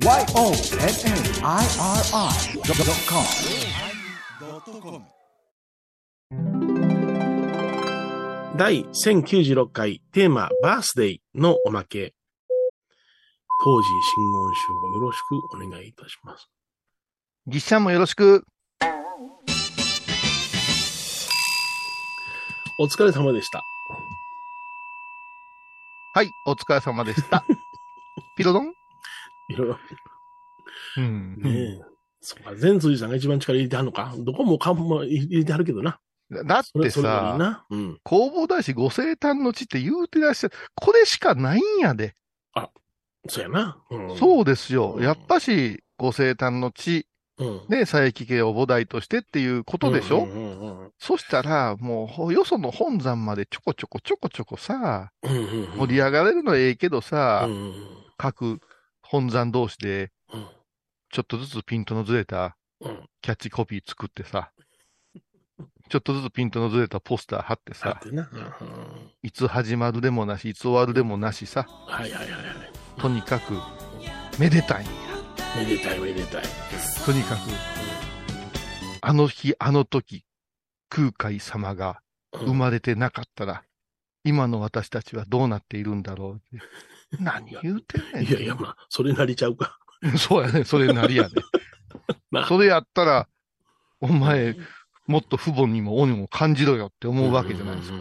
YONNIRI.com 第1096回テーマバースデイのおまけ。当時真言宗をよろしくお願いいたします。ぎっしゃんもよろしく。お疲れ様でした。はい、お疲れ様でした。ピロドン？いろいろうん。ねえ。そうか、全通寺さんが一番力入れてはんのかどこもかも入れてはるけどな。だってそれそれがいいさ、な。うん。弘法大師ご生誕の地って言うてらっしゃる。これしかないんやで。そうやな。うん。そうですよ。うんやっぱし、ご生誕の地、うん。ね、佐伯家を母代としてっていうことでしょ、そしたら、もうほ、よその本山までちょこちょこちょこちょこさ。盛り上がれるのはええけどさ、各本山同士で、うんちょっとずつピントのずれたうん。キャッチコピー作ってさ、ちょっとずつピントのずれたポスター貼ってさいつ始まるでもなし、いつ終わるでもなしさ、はいはいはいはい。とにかく、めでたいんや。めでたいめでたい。とにかく、あの日、あの時、空海様がうん生まれてなかったら、今の私たちはどうなっているんだろうって。何言うてんねん。いやいや、まあ、それなりちゃうか。そうやね、それなりやね。なそれやったら、お前、もっと父母にも恩を感じろよって思うわけじゃないですか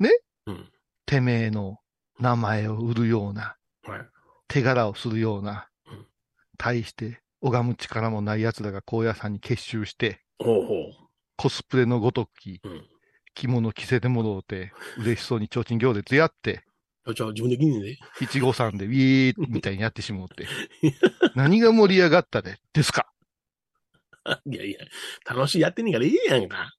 ね？うん。てめえの名前を売るような、はい。手柄をするようなうん、対して拝む力もない奴らが高野山に結集して、ほうほコスプレのごとき、う。うん。着物着せてもろうて、嬉しそうに提灯行列やって、じゃあ自分できんねんで。でウィーみたいにやってしもうて。何が盛り上がったで、ですか いやいや、楽しいやってんねんからいいやんか。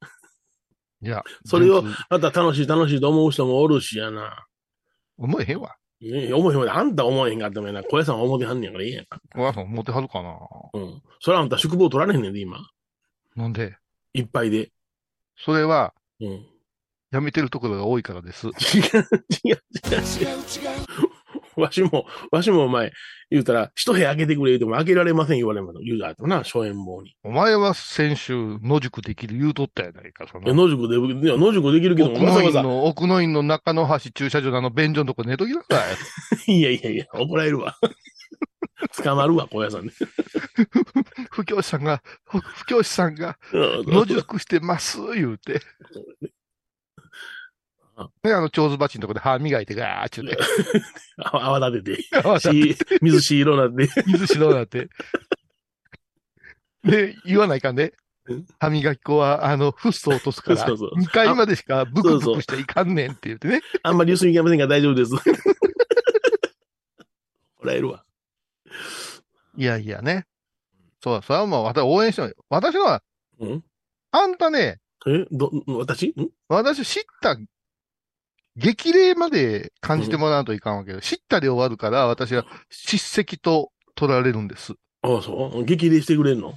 いや、それを全然また楽しい楽しいと思う人もおるしやな。思えへんわ。ね思いへんわあんた思えへんかってもやな。小屋さんは思ってはんねんからいいやんか。お母さん持ってはるかなうん。それはあんた宿坊取られへんねんで、今。なんで？いっぱいで。それは、うん。やめてるところが多いからです。違う、違う、違う、違う。わしも、わしもお前、言うたら、一部屋開けてくれ言うても開けられません言われま言うたとな、初演坊に。お前は先週、野宿できる言うとったやないか、そいや、の。野宿で、いや、野宿できるけども、奥のわざの、奥の院の中の橋駐車場のあの便所のとこ寝ときなさい。いやいやいや、怒られるわ。捕まるわ、小屋さんで。不教師さんが、不不教師さんがうん野宿してます、言うて。ね、あの、蝶子鉢のとこで歯磨いてガーッちゅうて。あ 泡立てて、泡立てし水し色なって。水白なって。で、言わないかんねうん。歯磨き粉は、あの、フッ素を落とすから、そうそう2回までしかブクブクしちゃいかんねんって言ってね。あんまり流水いけませんから大丈夫です。怒られるわ。いやいやね。そう、それはもう私応援してよ。私のは、うんあんたね、え？ど、私？ん？私知った、激励まで感じてもらわんといかんわけよ。知ったで終わるから、私は叱責と取られるんです。ああ、そう？激励してくれんの？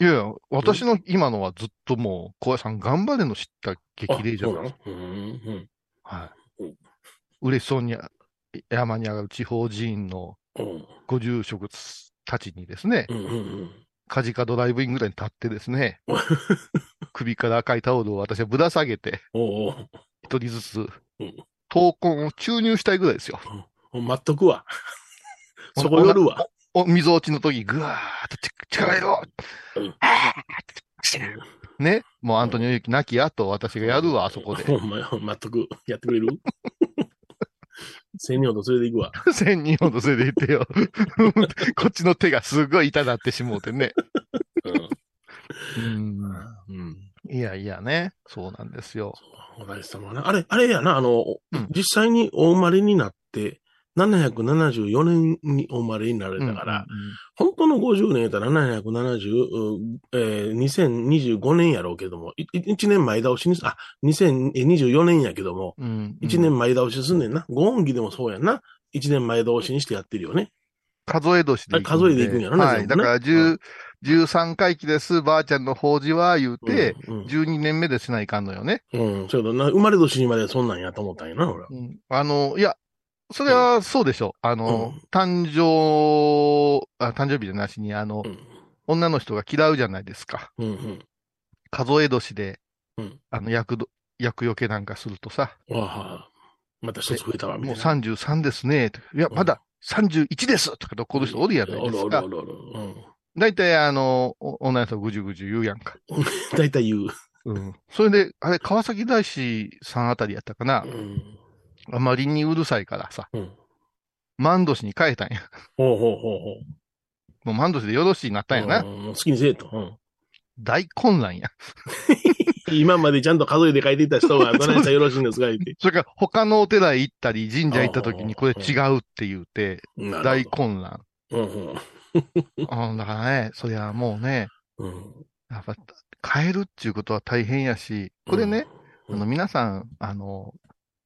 いやいや、私の今のはずっともう、小屋さん頑張れの知った激励じゃない。あそうなの？うんうんはい。うん。嬉しそうに山に上がる地方寺院のうん。ご住職たちにですね、カジカドライブインぐらいに立ってですね、首から赤いタオルを私はぶら下げて、おうおう一人ずつうん、闘魂を注入したいぐらいですよ。待っとくわ。そこ寄るわ。お、溝落ちの時、ぐわーっとち力入れろうんね。もうアントニオ猪木亡き後、私がやるわ、あそこで。ほんまよ、待っとく。やってくれる？千人ほど連れて行くわ。千人ほど連れて行ってよ。こっちの手がすごい痛なってしもうてね。うん。うん。いやいやね。そうなんですよ。お大師様はな。あれ、あれやな、あの、うん実際にお生まれになって、774年にお生まれになられたから、本当の50年やったら770、えー、2025年やろうけども、い1年前倒しにす、あ、2024年やけども、うん。うん。1年前倒しすんねんな。ご恩義でもそうやんな。1年前倒しにしてやってるよね。数え年で数えで行くんやろねはい。だから、10、13回忌です、ばあちゃんの法事は、言うて、うん、12年目でしないかんのよね。うん。うん。そうやな。生まれ年にまでそんなんやと思ったんやな、俺は。うん。あの、いや、それはそうでしょう。あの、誕生、あ、誕生日じゃなしに、あの、うん。女の人が嫌うじゃないですか。うん。うん。数え年で、うんあの、役ど、役よけなんかするとさ、ああ。また一つ増えたわ、みもたいうな。33ですね。いや、うんまだ31ですとか怒る人おるやないおですかるおるお。るおる。うん。大体、あの、お女の人がぐじゅぐじゅ言うやんか。大体言う。うん。それで、あれ、川崎大師さんあたりやったかなう。ん。あまりにうるさいからさ、うん。万年に変えたんや。ほうほうほうほう。もう万年でよろしいになったんやな。うん好きにせえと。うん。大混乱や。今までちゃんと数えて書いていた人が どないしたらよろしいんですか言って。それから他のお寺へ行ったり、神社行った時にこれ違うって言うて、大混乱。うんうん。うん、だからね、そりゃもうね、うん。やっぱ変えるっていうことは大変やし、これね、うんあの皆さん、あの、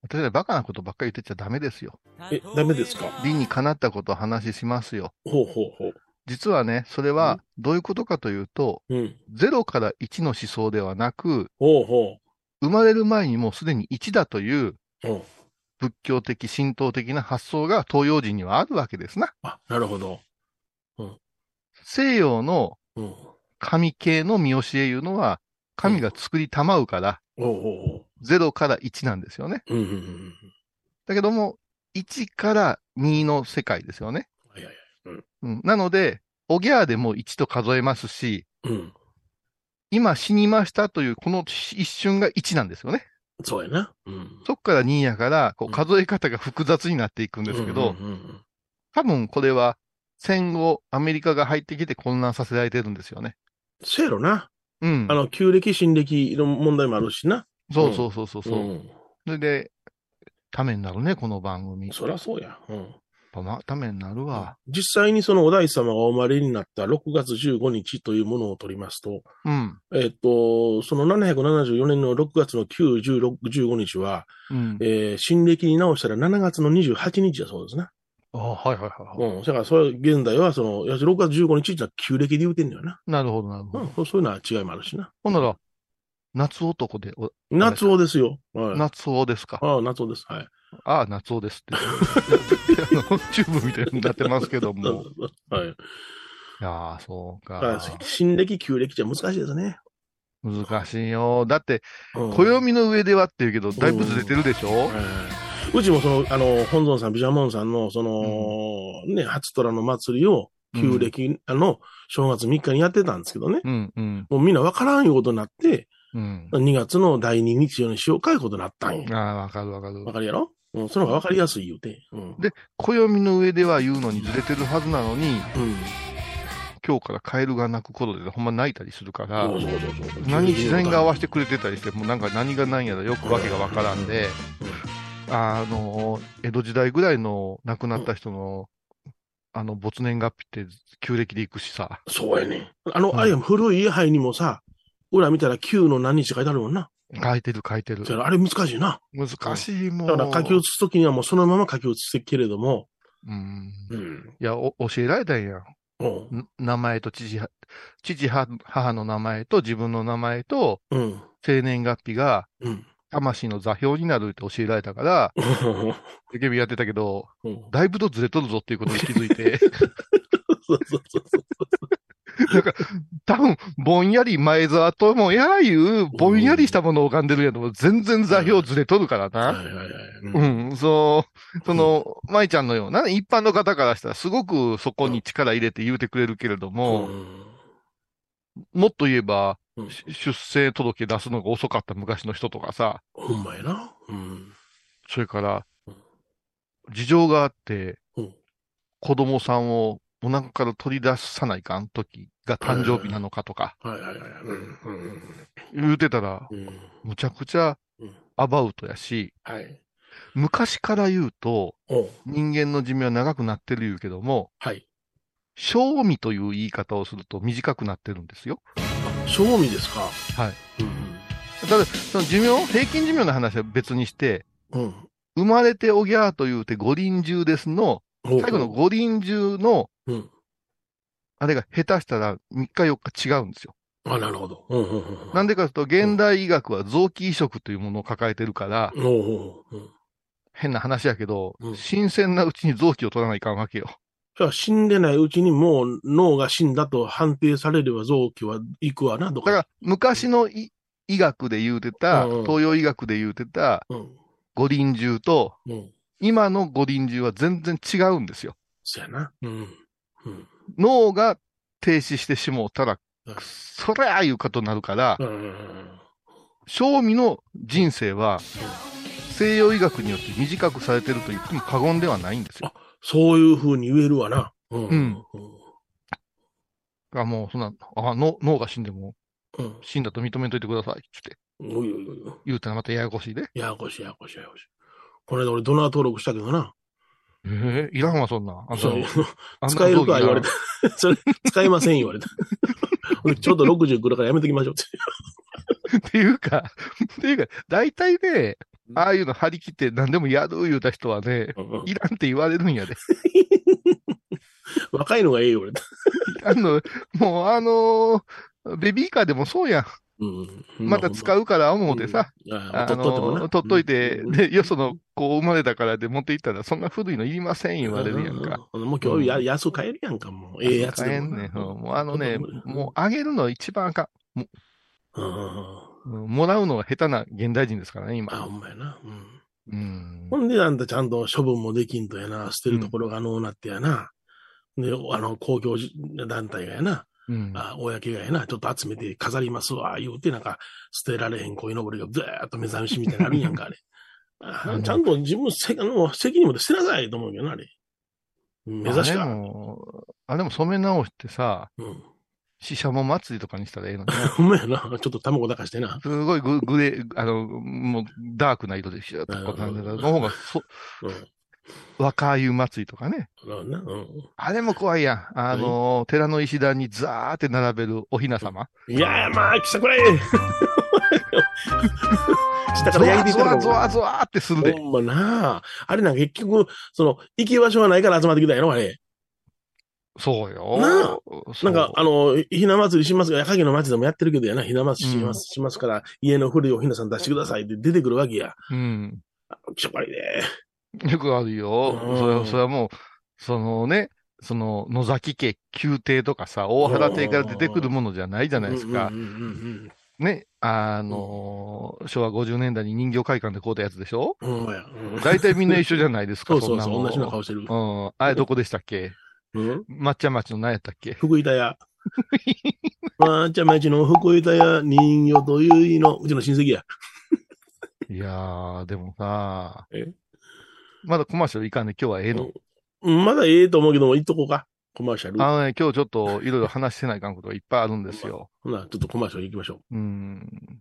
私はバカなことばっかり言ってちゃダメですよ。え、ダメですか？理にかなったことを話しますよ。ほうほうほう。実はね、それはどういうことかというと、うん。0から1の思想ではなく、ほうほ生まれる前にもうすでに1だという。仏教的、神道的な発想が東洋人にはあるわけですな。あ、なるほど。西洋のうん。神系の見教えいうのは、神が作りたまうから、ほうほうほ0から1なんですよね。だけども、1から2の世界ですよね。なので、おぎゃーでも1と数えますし、はい。うん。今死にましたというこの一瞬が1なんですよね。そうやな。うん。そっから2やから、数え方が複雑になっていくんですけど、多分これは戦後アメリカが入ってきて混乱させられてるんですよね。せやろな。うんあ。の、旧暦、新暦の問題もあるしな。そうそうそうそう。そううん。それで、ためになるね、この番組。そりゃそうや。うん。ぱま、ためになるわ。実際にそのお大師様がお生まれになった6月15日というものを取りますと、うん。えっと、その774年の6月の9、16、15日は、うん。えー、新暦に直したら7月の28日だそうですね。あはいはいはいはい。うん。だから、それ、現代は、その、いや6月15日ってのは旧暦で言うてんだよな。なるほど、なるほど。うん。そういうのは違いもあるしな。ほんなら、夏男で、お夏男ですよ。はい。夏男ですか？ああ、夏男です。はい。ああ、夏男ですって。あ のチューブみたいになってますけども。はい。いやー、そうだか。新暦、旧暦じゃ難しいですね。難しいよ。だって、うん暦の上ではって言うけど、だいぶずれてるでしょ？ええうちもその、あの、本尊さん、ビジャモンさんの、その、ね、初虎の祭りを、旧暦、あの、正月3日にやってたんですけどね。うん、うん、もうみんなわからんいうことになって、うん。2月の第2日曜にしようかいうことになったんよ。ああ、わかるわかるわ。かるやろ？うん、その方がわかりやすい言うて。うん。で暦の上では言うのにずれてるはずなのに、うん。今日からカエルが鳴くことでほんま泣いたりするから。何自然が合わせてくれてたりして、もうなんか何が何やらよくわけがわからんで、あの、江戸時代ぐらいの亡くなった人の、あの、没年月日って旧暦で行くしさ。そうやね。あの、うんあれや古い家牌にもさ、裏見たら9の何日書いてあるもんな。書いてる書いてるあれ難しいな。難しいもん。だから書き写すときにはもうそのまま書き写してけれども、うん。うん。いや、お教えられたんや。うん。ん名前と父、父、母母の名前と自分の名前とうん。生年月日がうん。魂の座標になるって教えられたから、テレビやってたけど、うん。だいぶとずれとるぞっていうことに気づいて、そうそうそうなんか、多分、ぼんやり前澤ともやいう、ぼんやりしたものを浮かんでるやとも全然座標ずれとるからな。うん、そう、その、舞ちゃんのような、一般の方からしたらすごくそこに力入れて言うてくれるけれども、うん。もっと言えば、うんし出生届出すのが遅かった昔の人とかさ、ほんまやな。うん。それからうん、事情があってうん、子供さんをお腹から取り出さないかん時が誕生日なのかとか、はいはいはい。言うてたら、うん。むちゃくちゃうん。アバウトやし、はい。昔から言うと、人間の寿命は長くなってる言うけども、はい。賞味という言い方をすると短くなってるんですよ。賞味ですか？はい。うん。ただ、その寿命、平均寿命の話は別にして、うん。生まれておぎゃーと言うて五輪中ですの、最最後の五輪中の、うん。あれが下手したら3日4日違うんですよ。あ、なるほど。うんうんうん。なんでかというと、現代医学は臓器移植というものを抱えてるから、おうおうおう変な話やけど、うん新鮮なうちに臓器を取らないかんわけよ。死んでないうちにもう脳が死んだと判定されれば臓器は行くわな、どこだから、昔のい医学で言うてた、うんうん東洋医学で言うてたうん。五輪銃と、うん。今の五輪銃は全然違うんですよ。そやな。うん。うん。脳が停止してしもうたらうん、そりゃあいうことになるから、うん。正味の人生は、西洋医学によって短くされてると言っても過言ではないんですよ。そういうふうに言えるわな。うん。うんあもう、そんな、あ脳脳が死んでも、うん。死んだと認めといてください。つってうん。おいおいおいおい。言うたらまたややこしいで。ややこしいややこしいややこしい。この間俺ドナー登録したけどな。ええいらんわ、そんな。あん使えるとは言われた。それ、使えません言われた。俺ちょうど60来るからやめときましょうって。っていうか、っていうか、大体ね、ああいうの張り切って何でもやる言うた人はね、いらんって言われるんやで。若いのがええよ、俺。あの、もうあのーベビーカーでもそうやうん。ん。また使うから思うてさ、うん。あの、取っといて、うんで、よその子生まれたからで持っていったら、そんな古いのいりません言われるやんか。うん。もう今日や安く買えるやんか、もう。ええやつでもな。買えんねもうあのね、うんもうあげるの一番あかん。うん。うんもらうのが下手な現代人ですからね、あ、今。ほんまやな。うん。うんほ。んで、あんたちゃんと処分もできんとやな、捨てるところがのうなってやな。で、あの、公共団体がやな、うん。あ、公がやな、ちょっと集めて飾りますわ、言うて、なんか、捨てられへん鯉のぼりがずーっと目覚めしみたいになるんやんか、あれ。あちゃんと自分せ、あの、責任持って捨てなさいと思うけどな、あれ。目指しか。も、あ、でも染め直してさ、うん。死者も祭りとかにしたらええの。ほんまやな。ちょっと卵だかしてな。すごいググレー、あの、もう、ダークな色でしょ、とかなんだの方が、そ、うん。若湯祭りとかね。あれも怖いやん。あの、寺の石段にザーって並べるお雛様。いやー、まあ、来たこれ下ゾから焼いていったらワゾワゾワゾワーってするで。ほんまなあれなんか結局、その、行き場所がないから集まってきたんやろ、あれ。そうよ。なあなんか、あの、ひな祭りしますが、影の祭りでもやってるけどやな、ひな祭りします、しますから、家の古いおひなさん出してくださいって出てくるわけや。うん。きしょぱりで。よくあるよ。うんそれはそれはもう、そのね、その野崎家宮廷とかさ、大原邸から出てくるものじゃないじゃないですかうん。うんうんね、あのー昭和50年代に人形会館で買うたやつでしょ？うん。大体みんな一緒じゃないですか、そうそうそう、同じの顔してる。うん。あれどこでしたっけ？うん抹茶町の何やったっけ福井田屋。まあ、じゃあ、町の福井田屋人形というの、うちの親戚や。いやー、でもさえ、まだコマーシャルいかんね、今日はええの？うんまだええと思うけども、言っとこうか。コマーシャル。あのね、今日ちょっといろいろ話してないかんことがいっぱいあるんですよ。ほな、ちょっとコマーシャル行きましょう。うん。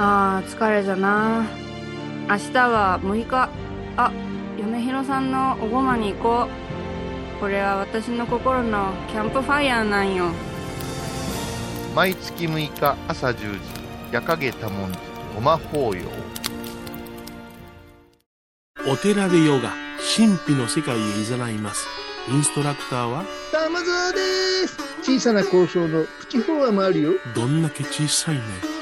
あー疲れじゃな。明日は6日。あ嫁ひろさんのおごまに行こう。これは私の心のキャンプファイヤーなんよ。毎月6日朝10時、夜影多文字、ごま法要。お寺でヨガ、神秘の世界へ誘います。インストラクターは、玉沢です。小さな交渉のプチフォアもあるよ。どんだけ小さいね。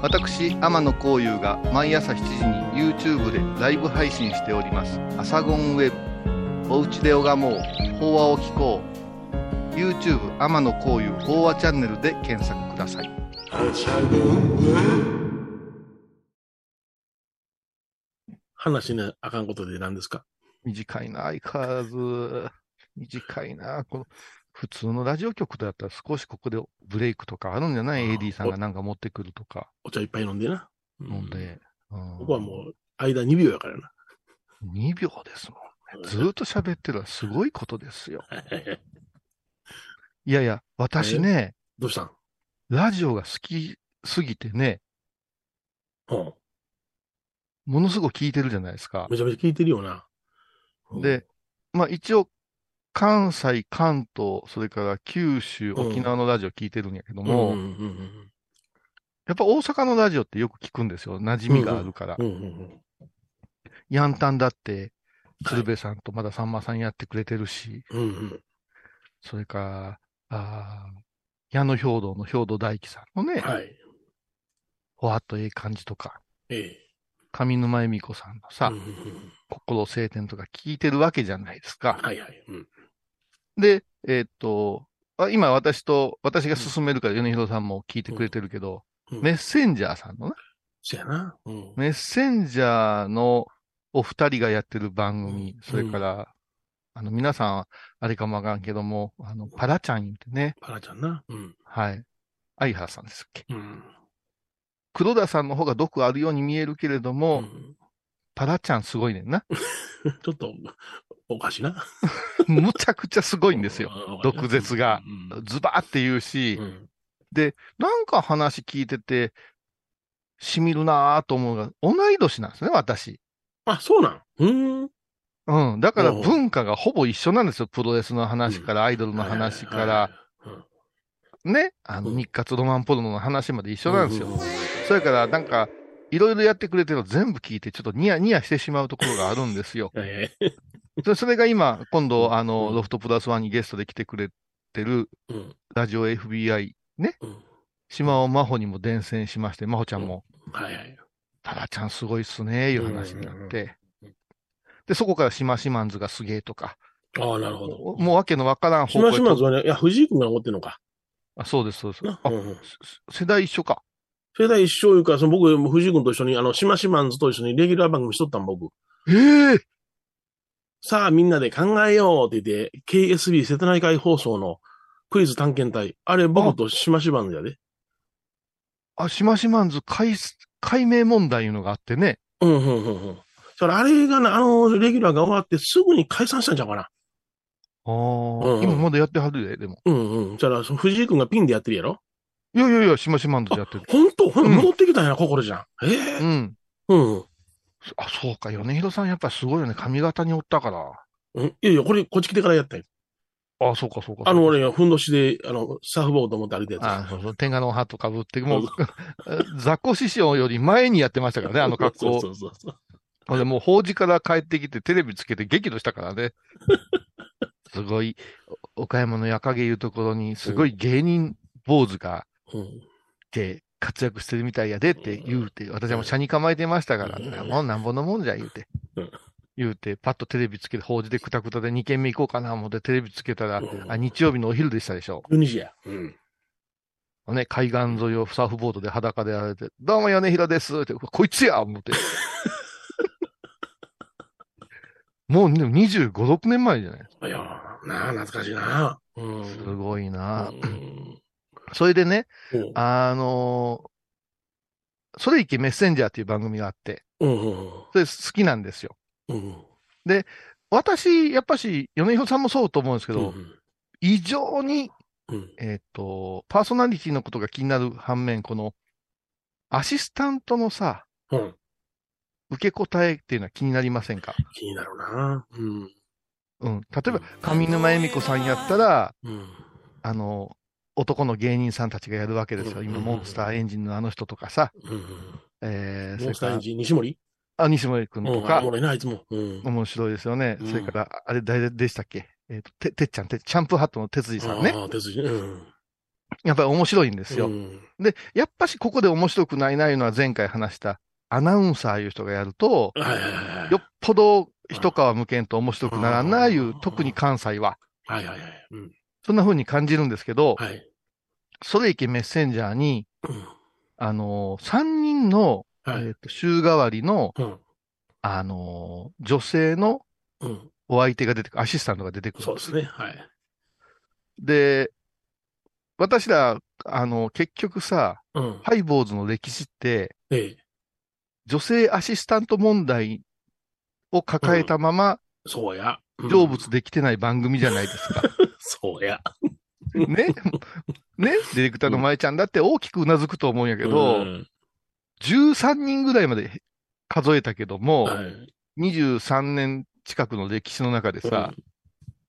私、天野幸雄が毎朝7時に YouTube でライブ配信しております。アサゴンウェブ。おうちで拝もう。法話を聞こう。YouTube 天野幸雄法話チャンネルで検索ください。話しなあかんことで何ですか？短いな、相変わらず。短いな。この普通のラジオ局だったら少しここでブレイクとかあるんじゃない ?AD さんがなんか持ってくるとか。お茶いっぱい飲んでな。飲んで。ここはもう、間2秒やからな。2秒ですもんね。ずーっと喋ってるのはすごいことですよ。いやいや、私ね、どうしたん？ラジオが好きすぎてね、うん。ものすごく聞いてるじゃないですか。めちゃめちゃ聞いてるよな。うん、で、まあ一応、関西、関東、それから九州、うん沖縄のラジオ聞いてるんやけどうんも、うんうんやっぱ大阪のラジオってよく聞くんですよ。馴染みがあるから。うんうんうんヤンタンだって、はい鶴瓶さんとまださんまさんやってくれてるし、うんうんそれから、あー矢野兵道の兵道大樹さんのね、はい。ほわっとええ感じとか、ええ。上沼恵美子さんのさ、うんうんうん心晴天とか聞いてるわけじゃないですか。はいはい。うん。で、えーっと、あ今私と、私が進めるから米広さんも聞いてくれてるけど、うんメッセンジャーさんのね、そやな。うん。メッセンジャーのお二人がやってる番組、うんそれから、あの、皆さん、あれかもわからんけども、あの、パラちゃん言ってね、パラちゃんな。うん。はい。相原さんですっけ。うん。黒田さんの方が毒あるように見えるけれども、うんパラちゃんすごいねんな。ちょっと、おかしいな。むちゃくちゃすごいんですよ。うん。毒舌がうんズバーって言うし、うん。なんか話聞いてて、しみるなぁと思うが、同い年なんですね、私。あ、そうなん？うん。うん。だから文化がほぼ一緒なんですよ。プロレスの話から、アイドルの話から。ね？あの、うん日活ロマンポルノの話まで一緒なんですよ。うそれから、なんか、いろいろやってくれてるの全部聞いて、ちょっとニヤニヤしてしまうところがあるんですよ。ええそそれが今、今う度、んあの、うんロフトプラスワンにゲストで来てくれてる、うん。ラジオ FBI、うん。島尾真帆にも伝染しまして、真帆ちゃんも、はいはい。タラちゃんすごいっすね、いう話になって。で、そこから島シマンズがすげえとか、ああ、なるほど。もうわけのわからん方しましまへずはね、いや、藤井君が持ってんのか。あ、そうです、そうです。あ、なうんうん世代一緒か。世代一緒いうか、その僕、藤井君と一緒に、あの、しましまんずと一緒にレギュラー番組しとったん、僕。ええさあ、みんなで考えようって言って、KSB 瀬戸内海放送のクイズ探検隊。あれ、僕としましまんずやで。あ、島シマンズ解、解明問題いうのがあってね。うん、うん、うん、うん。それ、あれがね、あの、レギュラーが終わってすぐに解散したんちゃうかな。ああ、うんうん今まだやってはるで、でも。うん、うん。じゃあ、藤井君がピンでやってるやろいやいやいや、島シマンズでやってる。本当？戻ってきたんやな、心じゃん。ええうん。うん。あ、そうか、米広さんやっぱすごいよね。髪型におったから。うん。いやいや、これ、こっち来てからやったよ。あ、そうか、そうか。あの、俺がふんどしで、あの、サーフボード持って歩いたやつ。あそうそう、天下のハットかぶって、もう、雑魚師匠より前にやってましたからね、あの格好。そうそうそうほんで、もう法事から帰ってきてテレビつけて激怒したからね。すごい、お岡山の夜影いうところに、すごい芸人坊主が。で活躍してるみたいやでって言うて、私はもう車に構えてましたから、うんもうなんぼのもんじゃ言うてうん。言うて、パッとテレビつけて、法事でくたくたで2軒目行こうかな思ってテレビつけたら、うんあ、日曜日のお昼でしたでしょ。12時や。うん。ね、海岸沿いをサーフボードで裸でやられて、どうも米広ですって、こいつや思って。もうね25、6年前じゃないいやーなあ、懐かしいな。うん。すごいな、うん。それでね、うん。あのーそれいけメッセンジャーっていう番組があって、うん。うん。それ好きなんですよ。うん。私、やっぱし、米広さんもそうと思うんですけど、うん。異常に、うん。えっ、と、パーソナリティのことが気になる反面、この、アシスタントのさ、うん。受け答えっていうのは気になりませんか？気になるな。うん。うん。例えば、上沼恵美子さんやったら、うん。あの、男の芸人さんたちがやるわけですよ。今、うんモンスターエンジンのあの人とかさ、うん。えー、モンスターエンジジン、西森？あ、西森くんうん。とかあ、俺な、あいつも。うん。面白いですよね。うんそれから、あれ誰でしたっけ？えっ、と、て、てっちゃん、て、チャンプハットの哲司さんね。ああ、鉄人。うん。やっぱり面白いんですよ。うん。で、やっぱしここで面白くないないうのは前回話したアナウンサーいう人がやると。よっぽど一皮向けんと面白くならんないう、特に関西は。はいはいはい。うん。そんな風に感じるんですけど、はい。それいけメッセンジャーに、うん。あのー、3人の、はいえっ、と、週替わりの、うん。あのー、女性のうん。お相手が出てくる、アシスタントが出てくる。そうですね。はい。で、私ら、あの、結局さ、うん。ハイボーズの歴史って、ええ。女性アシスタント問題を抱えたまま、そうや。うん成仏できてない番組じゃないですか。そうや。ねねディレクターの舞ちゃんだって大きくうなずくと思うんやけど、うん13人ぐらいまで数えたけども、はい。23年近くの歴史の中でさ、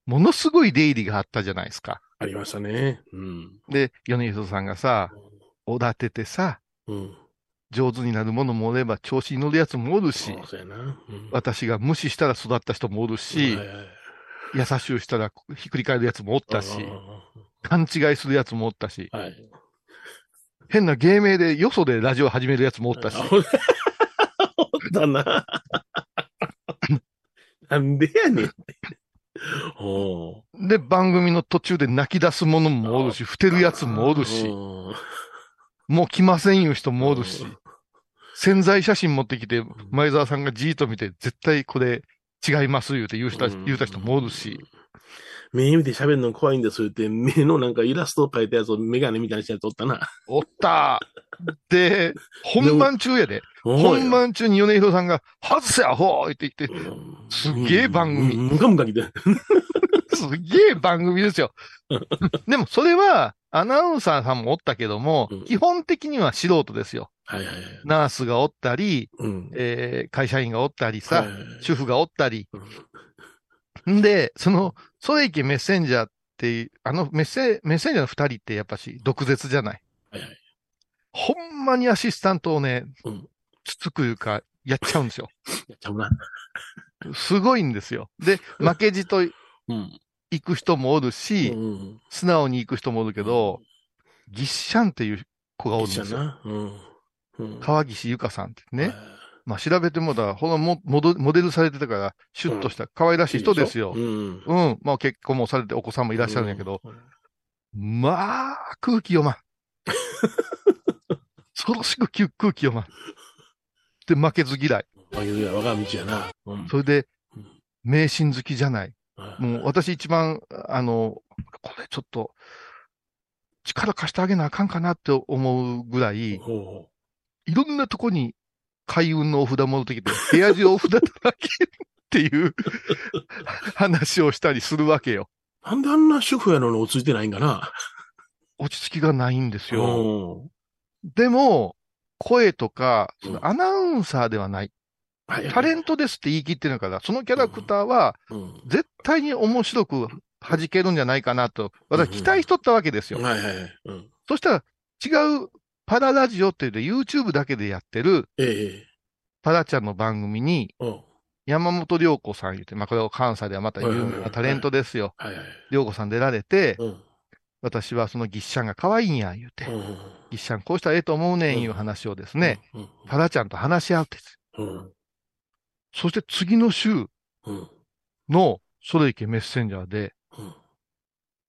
ものすごい出入りがあったじゃないですか。ありましたね。うん。で、米広さんがさ、おだててさ、うん。上手になるものもおれば調子に乗るやつもおるしそ、うん。私が無視したら育った人もおるしはい、はい優しゅうしたらひっくり返るやつもおったし勘違いするやつもおったし、うんはい。変な芸名でよそでラジオ始めるやつもおったし、あおったな。なんでやねん。で、番組の途中で泣き出すものもおるし、ふてるやつもおるし、うんもう来ませんいう人もおるし、潜在写真持ってきて、前澤さんがじーっと見て、絶対これ違います言うて言う人言うた人もおるし、。目見て喋るの怖いんですよって、目のなんかイラストを描いたやつをメガネみたいにしたやつおったな。おったで、本番中やで。本番中に米広さんが、外せアホーって言って、すっげえ番組ムカムカ来て。すっげえ番組ですよ。でもそれは、アナウンサーさんもおったけどもうん、基本的には素人ですよ。はいはいはい。ナースがおったり、うん。えー会社員がおったりさ、はいはいはい主婦がおったり。うんんで、その、ソレイケメッセンジャーっていう、あのメッセ、メッセンジャーの二人ってやっぱし、毒舌じゃない。はいはい。ほんまにアシスタントをねうん、つつくいうか、やっちゃうんですよ。やっちゃうな。すごいんですよ。で、負けじとうん。行く人もおるし、うん。素直に行く人もおるけど、ギッシャンっていう子がおるんですよ。うん。うん。川岸ゆかさんってね。はいまあ調べてもだ、ほらもモデモデルされてたから、シュッとした可愛らしい人ですよ。うん。うん。まあ結婚もされてお子さんもいらっしゃるんやけど、まあ、空気読まん。恐ろしく空空気読まん。で、負けず嫌い。あゆや我が道やな。うん。それでうん、迷信好きじゃない。はいもう私一番、あの、これちょっと、力貸してあげなあかんかなって思うぐらい、ほいろんなとこに開運のお札持ってきて、部屋中お札だらけっていう 話をしたりするわけよ。うなんであんな主婦やのに落ち着いてないんかな？落ち着きがないんですよ。うんでも、声とか、うんそのアナウンサーではない。タレントですって言い切ってるから、そのキャラクターはうん絶対に面白く弾けるんじゃないかなと、私期待しとったわけですよ。はいはいはい。うん。そしたら違うパララジオっていうと YouTube だけでやってるええ。パラちゃんの番組にうん。山本涼子さん言って、まあこれは関西ではまた有名なタレントですよ。涼子さん出られて、うん。私はそのギッシャンが可愛いんや言うて、うん。ギッシャンこうしたらええと思うねんいう話をですね、うん。パラちゃんと話し合って。そして次の週うん。のソレイケメッセンジャーでうん。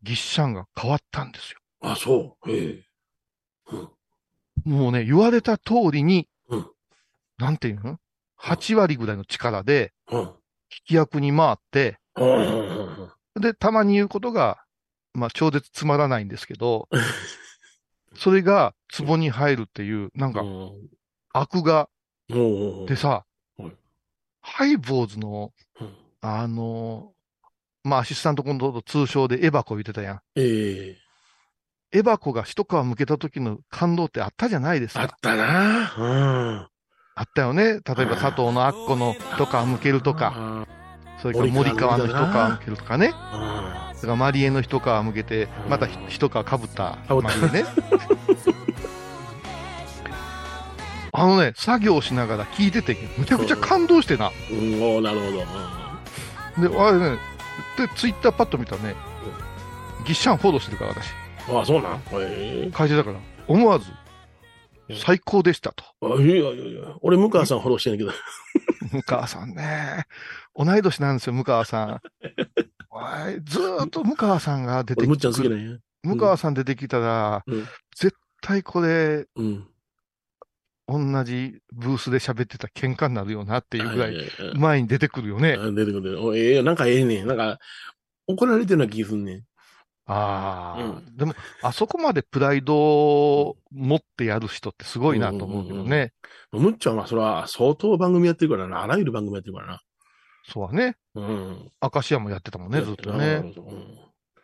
ギッシャンが変わったんですよ。あ、そう。ええ。うん。もうね、言われた通りに、うんなんていうの ?8 割ぐらいの力でうん。聞き役に回って、うん。で、たまに言うことが、まあ、超絶つまらないんですけど、それが壺に入るっていう、なんか悪が、うん。でさはい、ハイボーズの、うんあの、まあ、アシスタントコントと通称でエバコ言ってたやん。ええ。エバコが一皮むけた時の感動ってあったじゃないですか。あったな。うん。あったよね。例えば佐藤のアッコの一皮むけるとか、あそれから森川の一皮むけるとかね。あ。それからマリエの一皮むけて、また一皮かぶった被ったマリエね。あのね、作業しながら聞いてて、むちゃくちゃ感動してな。うん、おーなるほど。で、あれね、で、ツイッターパッと見たらね、ギッシャンフォローしてるから私。うんあ、そうなん？ええ。書いてたから、思わず、最高でしたと。あいやいやいや。俺、向川さんフォローしてんだけど。向川さんね。同い年なんですよ、向川さん。ずーっと向川さんが出て俺むっちゃん好きくる。なんや。向川さん出てきたら、うん絶対これ、うん。同じブースで喋ってたら喧嘩になるよなっていうぐらい、前に出てくるよね。あ出てくる。おええなんかええねん。なんか、怒られてるような気がすんねん。ああ、うでも、あそこまでプライドを持ってやる人ってすごいなと思うけどね。むっちゃんはそれは相当番組やってるからな。あらゆる番組やってるからな。そうはね。うん。明石家もやってたもんね、ずっとね。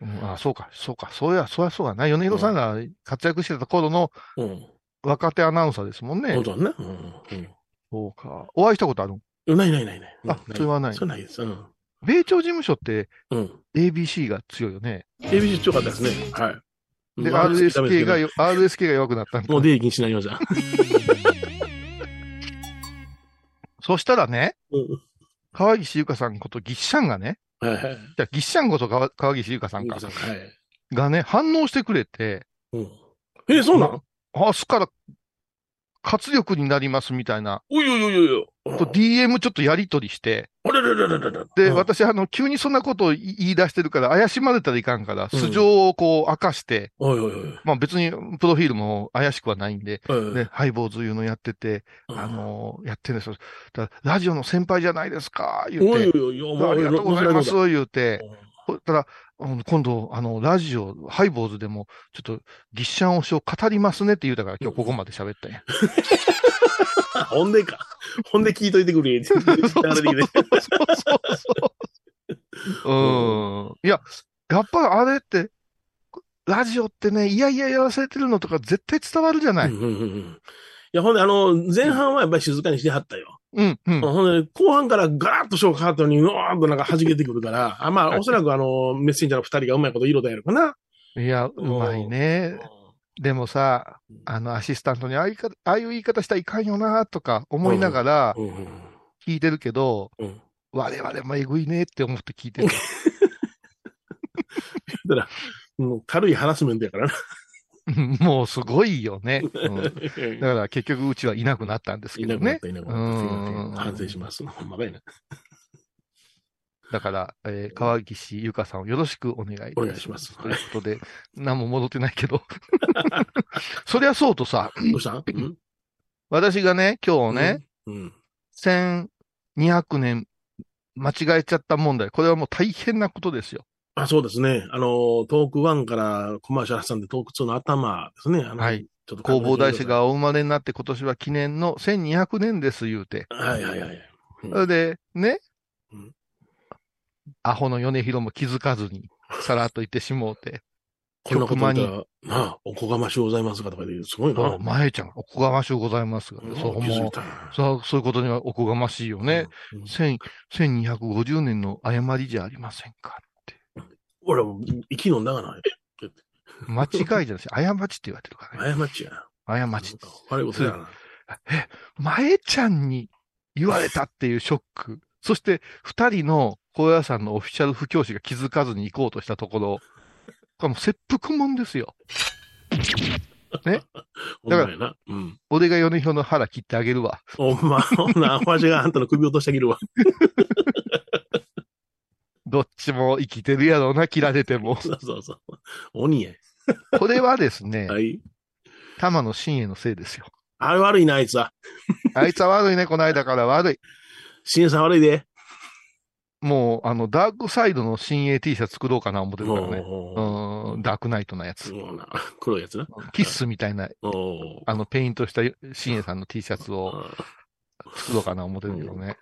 うん。うん、あそうか、そうか、そうや、そうや、そうやな。米広さんが活躍してた頃のうん。若手アナウンサーですもんね本。当はね。うん。そうか。お会いしたことあるうん。ないないないない。あそれはないそれはないです。うん。米朝事務所ってうん。ABC が強いよね。ABC 強かったですね。はい。で、うん RSK がよ、RSK が弱くなったんだもう出入り禁止になりました。そしたらね、うん。川岸優香さんことギッシャンがね、はいはい。じゃあギッシャンこと川川岸優香さんか、はい。がね、反応してくれて、うん。え、そうなの？明日から活力になりますみたいな、おいおいおいおいおい。と DM ちょっとやりとりして、あれれれれれれ。で、うん私、あの、急にそんなことを言い出してるから、怪しまれたらいかんから、素性をこう明かして、おいおいおい。まあ別にプロフィールも怪しくはないんで、おいおいね、ハイボーズいうのやってて、うんあのやってるんですよ。ラジオの先輩じゃないですか、言おいって。おいおい、ありがとうございます、お言うて。そしたら、うん今度、あの、ラジオ、ハイボーズでも、ちょっと、ギッシャン推しを語りますねって言うたから、今日ここまで喋ったんや。ほんでか。ほんで聞いといてくれ。そ うそうそうそうそう。うん。いや、やっぱあれって、ラジオってね、いやいややらせてるのとか絶対伝わるじゃない。うんうんうんうんいや、ほんで、あの、前半はやっぱり静かにしてはったよ。うん、うん。ほんで、後半からガラッとショー変わったのに、うわーっとなんか弾けてくるから、あまあ、おそらくあの、メッセンジャーの二人がうまいこと色だやるかな。いや、うまいね。でもさ、あの、アシスタントにああいう言い方ああいう言い方したらいかんよな、とか思いながら聞いてるけど、うん。我々もえぐいねって思って聞いてる。だから、もう軽いハラスメントやからな。もうすごいよね。うん だから結局うちはいなくなったんですけどねいなくなっ。た、いなくなった。反省します。ほんまかいな。だから、えー川岸ゆかさんをよろしくお願いいたします。ということで、何も戻ってないけど。そりゃそうとさ、どうした？んうん？私がね、今日ね、。うん。1200年間違えちゃった問題。これはもう大変なことですよ。あ、そうですね。あの、トーク1からコマーシャル挟んでトーク2の頭ですね。はい。ちょっと考えて弘法大師がお生まれになって今年は記念の1200年です言うて。はいはいはい。うんそれで、ね、うんアホの米広も気づかずに、さらっと言ってしもうて。こんなこと言っあ、おこがましゅうございますかとか言って、すごいな。あ、前ちゃん、おこがましゅうございますが、うんそう、もう、そう、そういうことにはおこがましいよね。。うんうん千1250年の誤りじゃありませんか。俺はもう、息飲んだがない。間違いじゃないし、過ちって言われてるからね。過ちやな。過ち。悪いことやな。前ちゃんに言われたっていうショック。そして、二人の高野山のオフィシャル布教師が気づかずに行こうとしたところ、これもう切腹もんですよ。ほんまやな。うん。俺が米広の腹切ってあげるわ。ほんま、ほんな、わしがあんたの首落としてあげるわ。どっちも生きてるやろうな、切られても。そうそうそう。鬼や。これはですね、はい。玉野真也のせいですよ。あれ悪いな、あいつは。あいつは悪いね、この間から悪い。新さん悪いで。もう、あの、ダークサイドの新鋭 T シャツ作ろうかな思ってるからね。おうん、ダークナイトのやつ。黒いやつな。キッスみたいな、あの、ペイントした新鋭さんの T シャツを作ろうかな思ってるけどね。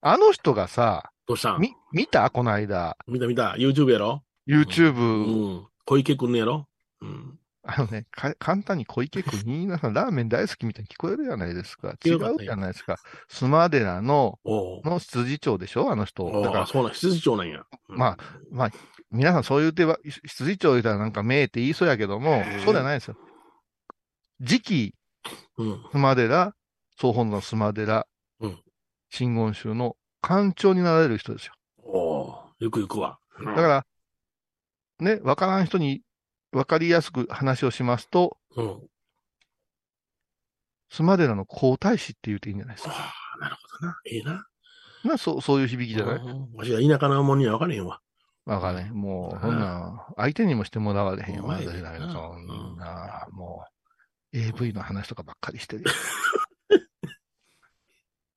あの人がさ、どうしたん？み、見た？この間、見た見た。YouTube やろ？YouTube、うん。小池くんねやろ？うん。あのね、か簡単に小池君、皆さんラーメン大好きみたいに聞こえるじゃないですか。違うじゃないですか。スマデラの、の執事長でしょ？あの人。だからそうなん、執事長なんや。まあ、まあ、皆さんそう言うては、執事長言うたらなんか名って言いそうやけどもうん、そうじゃないですよ。次期うん。スマデラ、総本のスマデラ、うん真言宗の館長になられる人ですよ。おうゆくゆくは。だから、ね、わからん人にわかりやすく話をしますと、ら、うん。スマデラの皇太子って言うていいんじゃないですか。ああ、なるほどな。ええな。なそうそういう響きじゃない、うんわしが田舎のもんには分からへんわ。わかんない。もう、そんな、相手にもしてもらわれへんよ。うまい私なそんな、もう、AV の話とかばっかりしてるよ。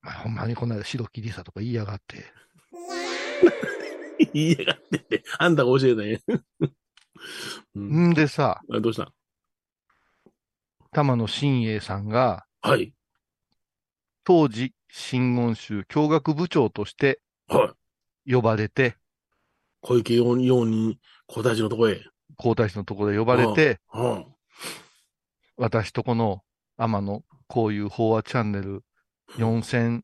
まあ、ほんまにこの間白切りさとか言いやがって。言いやがってって、あんたが教えたんや。うんんでさ、あどうした？玉野真栄さんが、はい。当時、真言宗教学部長としてはい。呼ばれて、小池用に、用に、皇太子のとこへ。皇太子のところで呼ばれて、うん。私とこの天野こういう法話チャンネル4000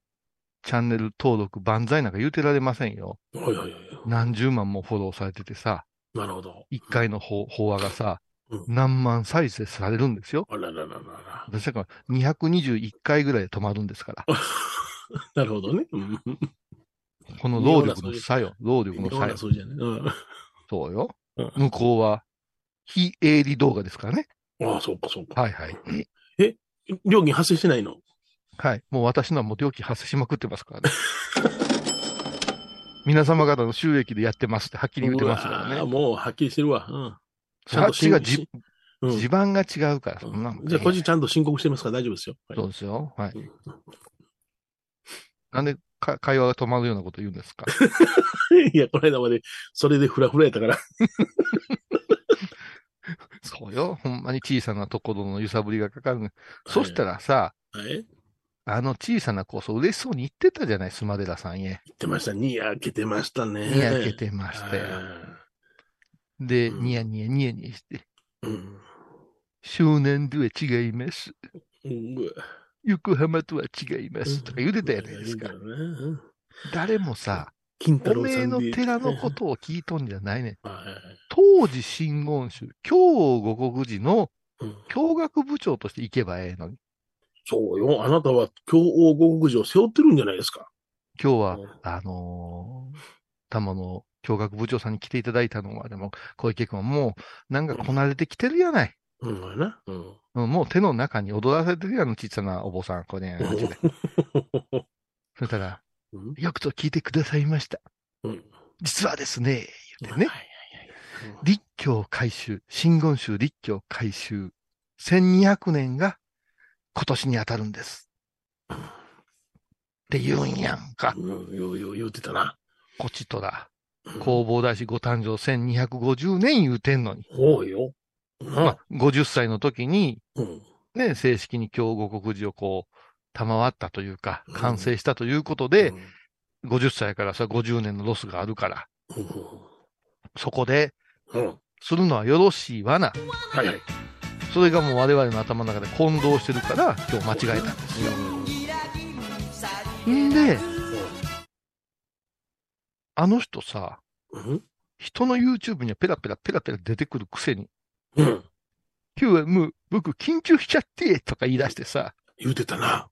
チャンネル登録万歳なんか言うてられませんよ。はいはいはい。何十万もフォローされててさ、なるほど。一回の法法話がさ、うん何万再生されるんですよ。あららららら。私だから221回ぐらいで止まるんですから。なるほどね。うん。この労力の差よ。労力の差よ妙な。数字やね。うん。そうよ。うん向こうは、非営利動画ですからね。ああ、そうかそうか。はいはい。料金発生してないの？はい。もう私のはもう料金発生しまくってますからね。皆様方の収益でやってますってはっきり言ってますからね。もうはっきりしてるわ。うん。あっちがじしうん地盤が違うから、そんなじゃあ、こっちちゃんと申告してますから大丈夫ですよ。はいそうですよ。はい。うんなんでか会話が止まるようなこと言うんですか？いや、この間まで、それでフラフラやったから。そうよ。ほんまに小さなところの揺さぶりがかかるね。そしたらさ、はい。あの小さな子、そう嬉しそうに言ってたじゃない、スマデラさんへ。言ってました。にやけてましたね。にやけてましたよ。で、うんニヤニヤニヤニヤして、うん。少年では違います。うん。横浜とは違います。とか言うてたやないですか誰もさ、金太おめえ。の寺のことを聞いとんじゃないねん。当時真言宗、京五国寺のうん教学部長として行けばええのに。そうよ。あなたは京王護国寺を背負ってるんじゃないですか。今日はうん、あのー、玉の教学部長さんに来ていただいたのは、でも、小池君はもう、なんかこなれてきてるやない。うん。うん。うんもう手の中に踊らせてるやん、小さなお坊さん、これ、ね、そしたら、うんよくと聞いてくださいました。うん。実はですね、言ってね、立教改修、真言宗立教改修、1200年が今年に当たるんです。って言うんやんか。うん。ようよう言うてたな。こちとら。うん弘法大師ご誕生1250年言うてんのに。そうよ。まあ、50歳の時に、うん。ね、正式に京五国寺をこう、賜ったというかうん、完成したということうで、ん、50歳からさ、50年のロスがあるから、うん。そこで、うん。するのはよろしいわな。はいはい。それがもう我々の頭の中で混同してるから、今日間違えたんですよ。んで、あの人さ、うん。人の YouTube にはペラペラペラペラ出てくるくせに、うん。今日はもう僕緊張しちゃって、とか言い出してさ、言うてたな。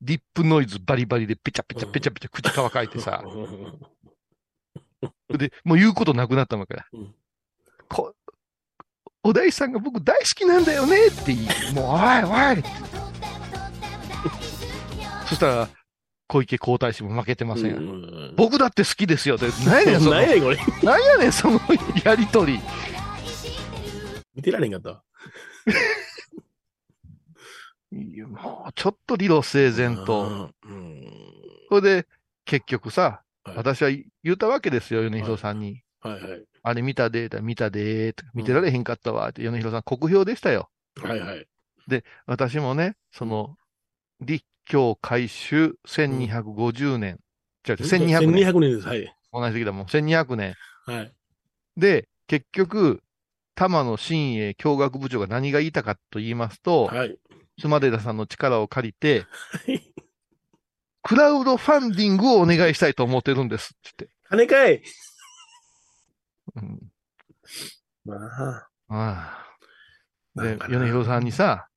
ディップノイズバリバリでペチャペチャペチャペチャ口乾かいてさ、で、もう言うことなくなったわけだ。うんこお大師さんが僕大好きなんだよねって言い、もう、おいおいって そしたら、小池皇太子も負けてませんん。僕だって好きですよって。何やねん、その、何やねんこれ。何やねん、そのやりとり。見てられんかった？もう、ちょっと理路整然と。うん。それで、結局さ、はい私は言ったわけですよ、米広さんに。はいはい。あれ見たで、見たで、見てられへんかったわ、って、米広さん、国評でしたよ。はいはい。私もね、その、立教改修1250年。違う違う、1200年。1200年です。はい。同じ時だもん。1200年。はい。で、結局、玉野新栄教学部長が何が言いたかと言いますと、はい。妻出田さんの力を借りて、クラウドファンディングをお願いしたいと思ってるんですって金かい言って。まあ。うん、ああ。で、米広さんにさ、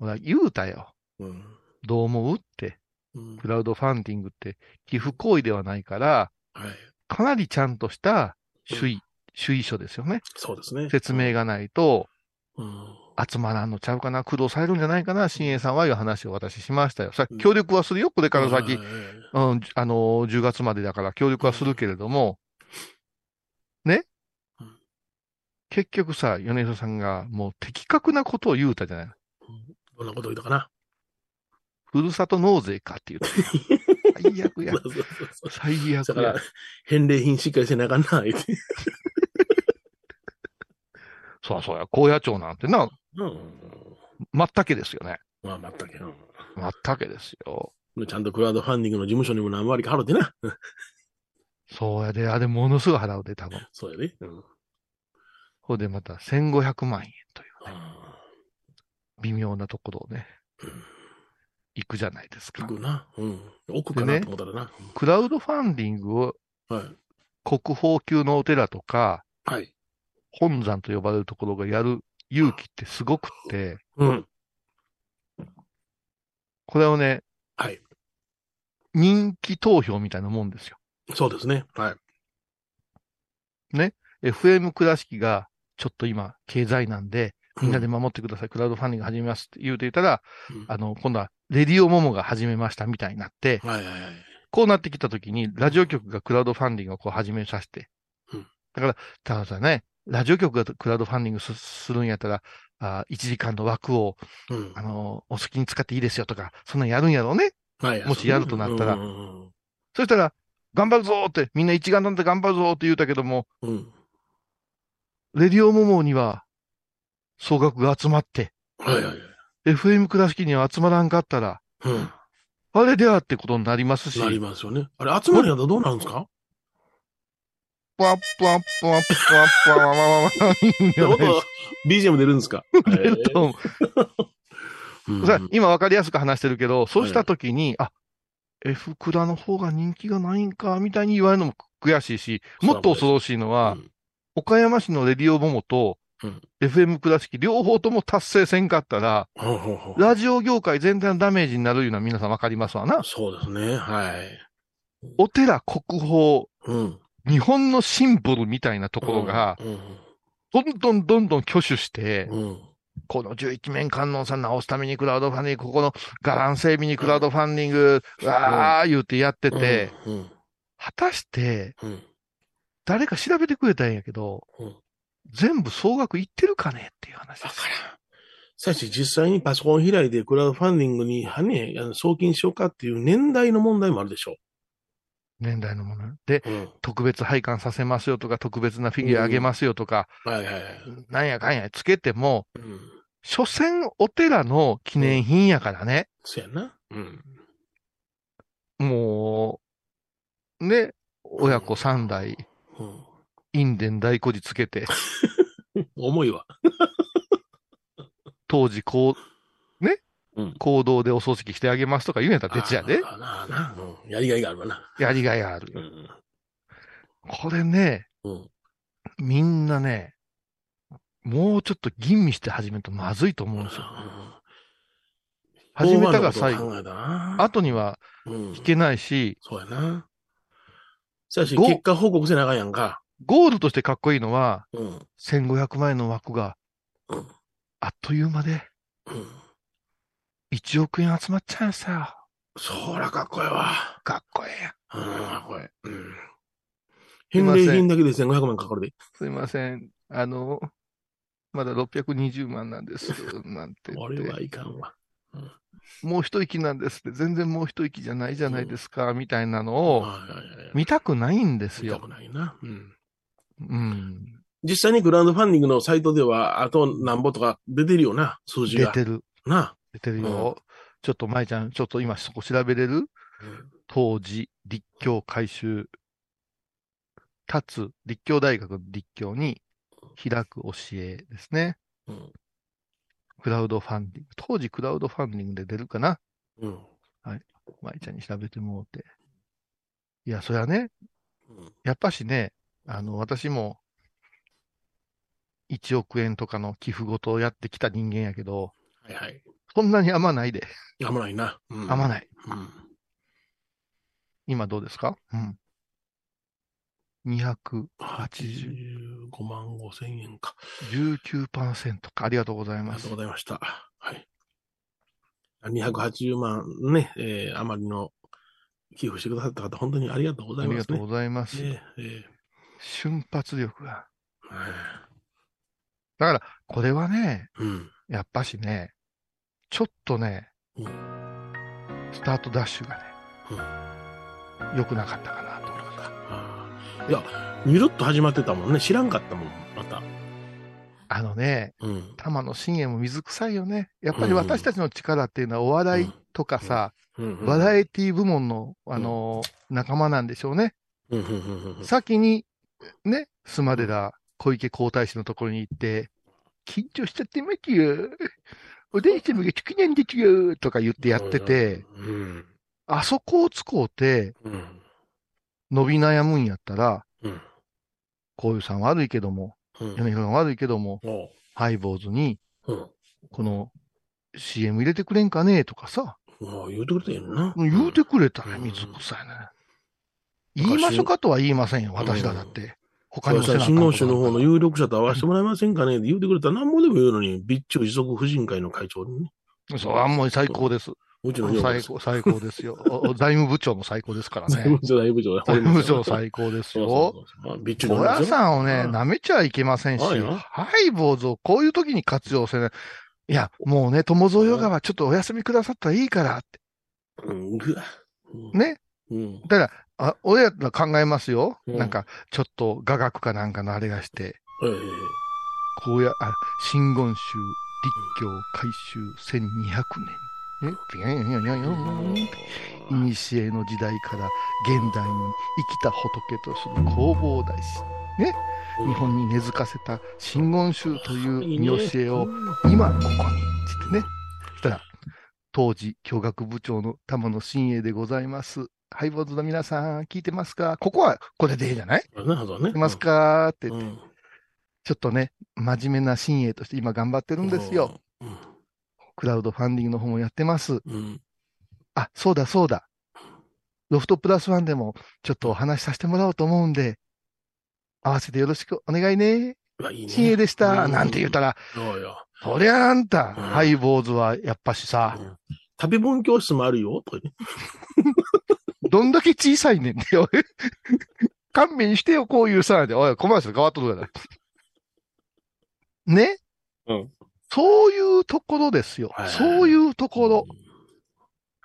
うん。言うたよ。うん。どう思うって。うんクラウドファンディングって寄付行為ではないから、はい。かなりちゃんとした主意、主意書ですよね。そうですね。説明がないとうん。集まらんのちゃうかな、苦労されるんじゃないかな、新栄さんはいう話を私しましたよ。さうん協力はするよ、これから先。うん、あのー、10月までだから協力はするけれども、結局さ、米広さんがもう的確なことを言うたじゃない？どんなこと言ったかな？ふるさと納税かって言うた。最悪やそ。うそうそうそう最悪やだから。、返礼品しっかりせなあかんな、言って。そうそうや。高野町なんてな、うん。まったけですよね。まあ、まったけ。うんまったけですよ。ちゃんとクラウドファンディングの事務所にも何割か払ってな。そうやで、あれものすごい払うで、多分。そうやで。うん。ほんでまた1500万円というね、微妙なところをね、行くじゃないですか行。くな。うん。奥かなと思ったらな。クラウドファンディングをはい。国宝級のお寺とか、はい。本山と呼ばれるところがやる勇気ってすごくって、うん。これをね、はい。人気投票みたいなもんですよ。そうですね。はい。FM 倉敷がちょっと今経済なんで、みんなで守ってください、クラウドファンディング始めますって言うていたら、うんあの、今度はレディオモモが始めましたみたいになって、はいはいはい。こうなってきたときに、ラジオ局がクラウドファンディングをこう始めさせて。うんだから、たださね、ラジオ局がクラウドファンディングすするんやったら、あ1時間の枠を、うん。あの、お好きに使っていいですよとか、そんなんやるんやろうね。はいもしやるとなったらうんそしたら、頑張るぞーって、みんな一丸となって頑張るぞーって言うたけども、うんうん。レディオモモには、総額が集まって、はいはいはい。FM 倉敷には集まらんかったら、うん。あれではってことになりますし、なりますよね。あれ、集まりやったらどうなるんですか？ぷわっぷわっぷわっぷわっぷわわわわわ BGM 出るんですか出ると思う今わかりやすく話してるけど、そうしたときに、あ、F クラの方が人気がないんか、みたいに言われるのも悔しいし、もっと恐ろしいのは、うん岡山市のレディオモモと、うん FM 倉敷両方とも達成せんかったら、ほうほうほうラジオ業界全体のダメージになるいうのは皆さんわかりますわな。そうですね。はい。お寺国宝、うん。日本のシンボルみたいなところが、うん。どんどんどんどん挙手して、うん。この11面観音さん直すためにクラウドファンディング、ここのガラン整備にクラウドファンディング、わー言うてやってて、うん。果たしてうん。誰か調べてくれたんやけど、うん全部総額いってるかねっていう話です。さし、実際にパソコン開いてクラウドファンディングに、はね、送金しようかっていう年代の問題もあるでしょ年代のもの。で、う。うん。特別配管させますよとか、特別なフィギュアあげますよとか、はいはいはい。なんやかんやつけても、うん。所詮お寺の記念品やからね。そうやな。うん。もう、ね、親子三代、うん。印伝大古寺つけて、重いわ。当時こう、ね、うん行動でお葬式してあげますとか言うんやったら別やで。ああなあなあうん。やりがいがあるわな。やりがいあるよ。うん。これね、うん。みんなね、もうちょっと吟味して始めるとまずいと思うんですよ。始めたが最後。後にはうん。引けないし、そうやな。さし、ご結果報告せなあかんやんか。ゴールとしてかっこいいのは、うん。1500万円の枠がうん。あっという間でうん。1億円集まっちゃいましたよ。そらかっこええわ。かっこええや。うん、かっこええ。返礼品だけで1500万かかるで。すいません。あの、まだ620万なんです。なんて。俺はいかんわ。もう一息なんですって。全然もう一息じゃないじゃないですか。みたいなのを見たくないんですよ見たく。ないな。うん。うん。実際にクラウドファンディングのサイトでは、あと何ぼとか出てるよな、数字が。出てる。な。出てるよ。ちょっと舞ちゃん、ちょっと今そこ調べれる？うん当時、立教改修、立つ、立教大学の立教に開く教えですね。うん。クラウドファンディング。当時クラウドファンディングで出るかな？うん。舞ちゃんに調べてもうて。いや、そりゃね、うんやっぱしね、あの、私も、1億円とかの寄付ごとをやってきた人間やけど、はいはい。そんなに余ないで。あんまないな。うん。余ない。うん。今どうですか？うん。280、85万5千円か。19%か。ありがとうございますありがとう。ございました。はい。280万ね、えー、余りの寄付してくださった方、本当にありがとうございますね。ありがとうございます。ええええ瞬発力が。はいだから、これはね、うん。やっぱしね、ちょっとね、うんスタートダッシュがね、うん良くなかったかなと思いや、ゆるっと始まってたもんね。知らんかったもん、また。あのね、うん。玉野真也も水臭いよね。やっぱり私たちの力っていうのはお笑いとかさ、バラエティ部門の、あのー仲間なんでしょうね。先に、ね、スマデラ小池皇太子のところに行って、緊張しちゃってますよ。おでん様が好きなんですよ。とか言ってやってて、うん。あそこを使うて、うん。伸び悩むんやったら、うん。こういうさん悪いけども、うん。米広さん悪いけども、おうハイボーズに、うん。この CM 入れてくれんかねとかさ、ああ、言うてくれたんな。言うてくれたらうん水臭いね。言いましょうかとは言いませんよ、私らだって。他にもせなあかんの方の有力者と会わせてもらえませんかねって言うてくれたら何もでも言うのに、備中持続婦人会の会長にね。そう、あんまり最高です。うちの女房です。最高、最高ですよ。財務部長も最高ですからね。財務長、財務長。財務部長最高ですよ。そうそう。備中小屋さんをね、うん舐めちゃいけませんし、はいよハイボーズをこういう時に活用せない。いや、もうね、友蔵ヨガはちょっとお休みくださったらいいからって。うん。ね。うん。だから、あ俺らが考えますよ。うんなんか、ちょっと雅楽かなんかのあれがして、ええこうや、あ、真言宗、立教、改宗1200年。いにしえの時代から現代に生きた仏とする弘法大師。ね、日本に根付かせた真言宗という見教えを今ここに、つってね。そしたら、当時、教学部長の玉野真栄でございます。ハイボーズの皆さん、聞いてますか？ここはこれでいいじゃない？なるほどね。聞いてますか？ってうん。言って、うんちょっとね、真面目な真栄として今頑張ってるんですよ。。クラウドファンディングの方もやってます。うん。あ、そうだそうだ。ロフトプラスワンでもちょっとお話しさせてもらおうと思うんで、合わせてよろしくお願いね。いいね。でした。うんなんて言ったら、そうよ。そりゃあんた、うんハイボーズはやっぱしさ、うん食べ物教室もあるよ、と。どんだけ小さいねんって、お い勘弁してよ、こういうさ、で、おい、コマーシャル変わっとるから。ね？うんそういうところですよ。そういうところ。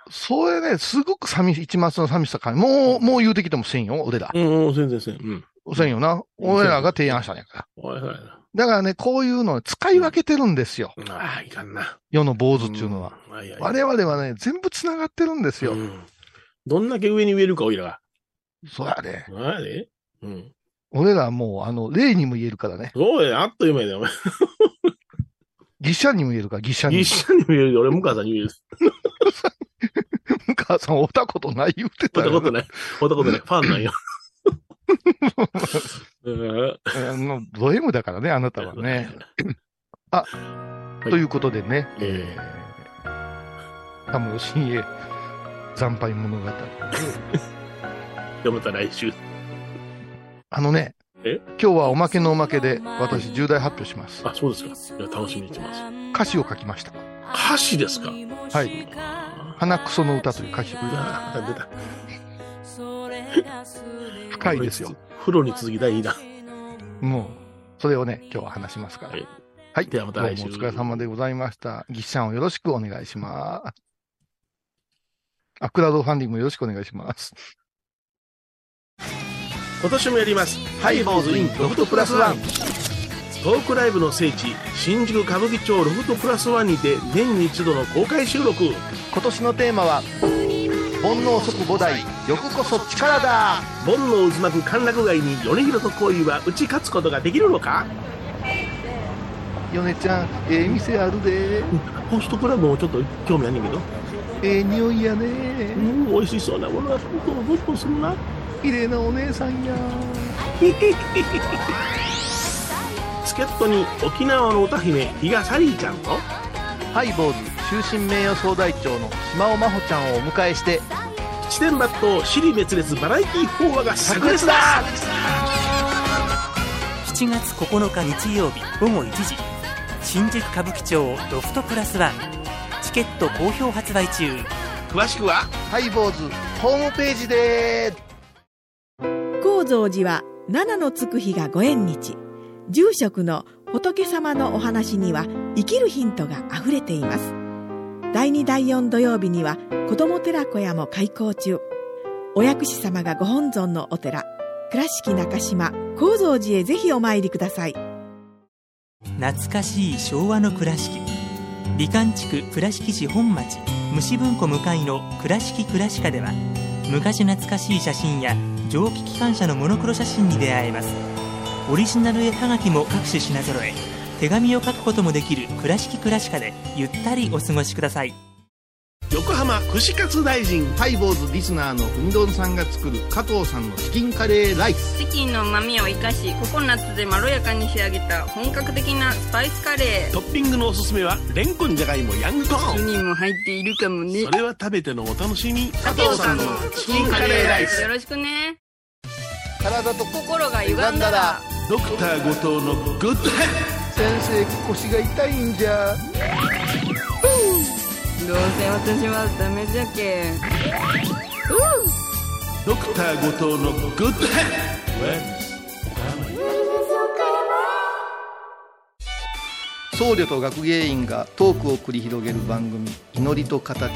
それね、すごく寂しい、一末の寂しさかもう、もう言うてきてもせんよ、俺ら。うん、うん、全然せん。うん。せんよな。俺らが提案したんやから。だからね、こういうのを使い分けてるんですよ。ああ、いかんな。世の坊主っていうのは。うん。はいはい我々はね、全部繋がってるんですよ。うんどんだけ上に植えるか、おいらが。そうやね。あれうん。俺らはもう、あの、例にも言えるからね。そうや、あっという間やで、お前。ギシャにも言えるから、ギシャにも一。緒に見えるで、俺、向川さんに言うです。母さん、おたことない言ってたよ。会ったことない。会ったことない。ファンなんよ。う んあの、ド M だからね、あなたはね。。いということでね、え田村新栄、惨敗物語。で、また来週。あのね、え？今日はおまけのおまけで、私、重大発表します。あ、そうですか。いや、楽しみにしてます。歌詞を書きました。歌詞ですか？はい。花クソの歌という歌詞を。出た。深いですよ。風呂に続き第2弾。もう、それをね、今日は話しますから。はい。はい。ではまた来週どうもお疲れ様でございました。ギッシャンをよろしくお願いします。あ、クラウドファンディングもよろしくお願いします。今年もやります。ハイボーズインロフトプラスワン。トークライブの聖地、新宿歌舞伎町ロフトプラスワンにて年に一度の公開収録。今年のテーマは、煩悩即菩提、欲こそ力だ煩悩渦巻く歓楽街に米広と恋は打ち勝つことができるのか？米ちゃん、ええ店あるで。ホストクラブもちょっと興味あんねんけど。ええ匂いやうね。ん、美味しそうなものは本当ゾッとするな？綺麗なお姉さんや。助っ人に沖縄の歌姫、比嘉サリーちゃんと、ハイボーズ終身名誉総代長の島尾真帆ちゃんをお迎えして、七点抜刀、尻滅裂バラエティー法話が炸裂だ。7月9日日曜日午後1時。新宿歌舞伎町ロフトプラスワンチケット好評発売中。詳しくは、ハイボーズホームページで高蔵寺は七のつく日がご縁日。住職の仏様のお話には生きるヒントがあふれています。第2第4土曜日には子ども寺小屋も開校中。お薬師様がご本尊のお寺。倉敷中島・高蔵寺へぜひお参りください。懐かしい昭和の倉敷。美観地区倉敷市本町。虫文庫向かいの「倉敷倉歯科」では昔懐かしい写真や蒸気機関車のモノクロ写真に出会えます。オリジナル絵はがきも各種品揃え手紙を書くこともできる「倉敷倉歯科」でゆったりお過ごしください。横浜串カツ大臣ハイボーズリスナーのうみどんさんが作る加藤さんのチキンカレーライス。チキンの旨味を生かしココナッツでまろやかに仕上げた本格的なスパイスカレー。トッピングのおすすめはレンコンじゃがいもヤングコーン人も入っているかもね。それは食べてのお楽しみ。加藤さんのチキンカレーライス。よろしくね体と心が歪んだら。ドクター後藤のグッドヘッ先生腰が痛いんじゃ。どうせ私はダメじゃけドクター後藤のグッドヘッ僧侶と学芸員がトークを繰り広げる番組「祈りと形」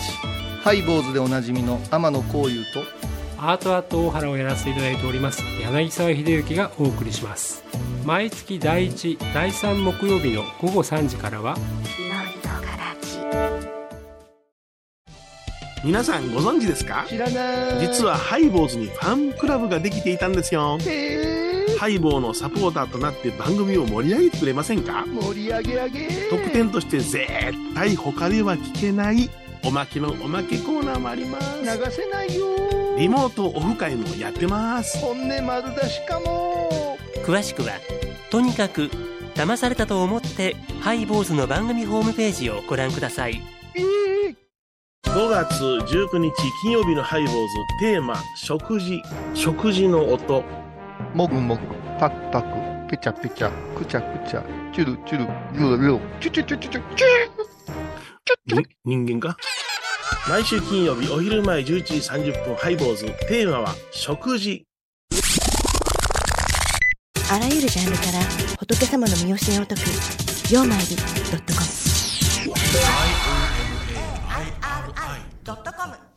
ハイボーズでおなじみの天野幸雄とアートアート大原をやらせていただいております柳沢秀幸がお送りします。毎月第1第3木曜日の午後3時からは皆さんご存知ですか？知らない。実はハイボーズにファンクラブができていたんですよ。へハイボーのサポーターとなって番組を盛り上げてくれませんか？ー盛り上げ上げ。特典として絶対他では聞けないおまけのおまけコーナーもあります。流せないよリモートオフ会もやってます。本音丸出しかも。詳しくはとにかく騙されたと思ってハイボーズの番組ホームページをご覧ください。えー5月19日金曜日のハイボーズテーマ食事。食事の音。もぐもぐ、パクパク、ペチャペチャ、くちゃくちゃ、チュルチュル、ルールー、チュチュチュチュチュ、チュに人間か毎週金曜日お昼前11時30分ハイボーズ。テーマは食事。あらゆるジャンルから仏様の身教えを解く「曜マイルドットコム」ドットコム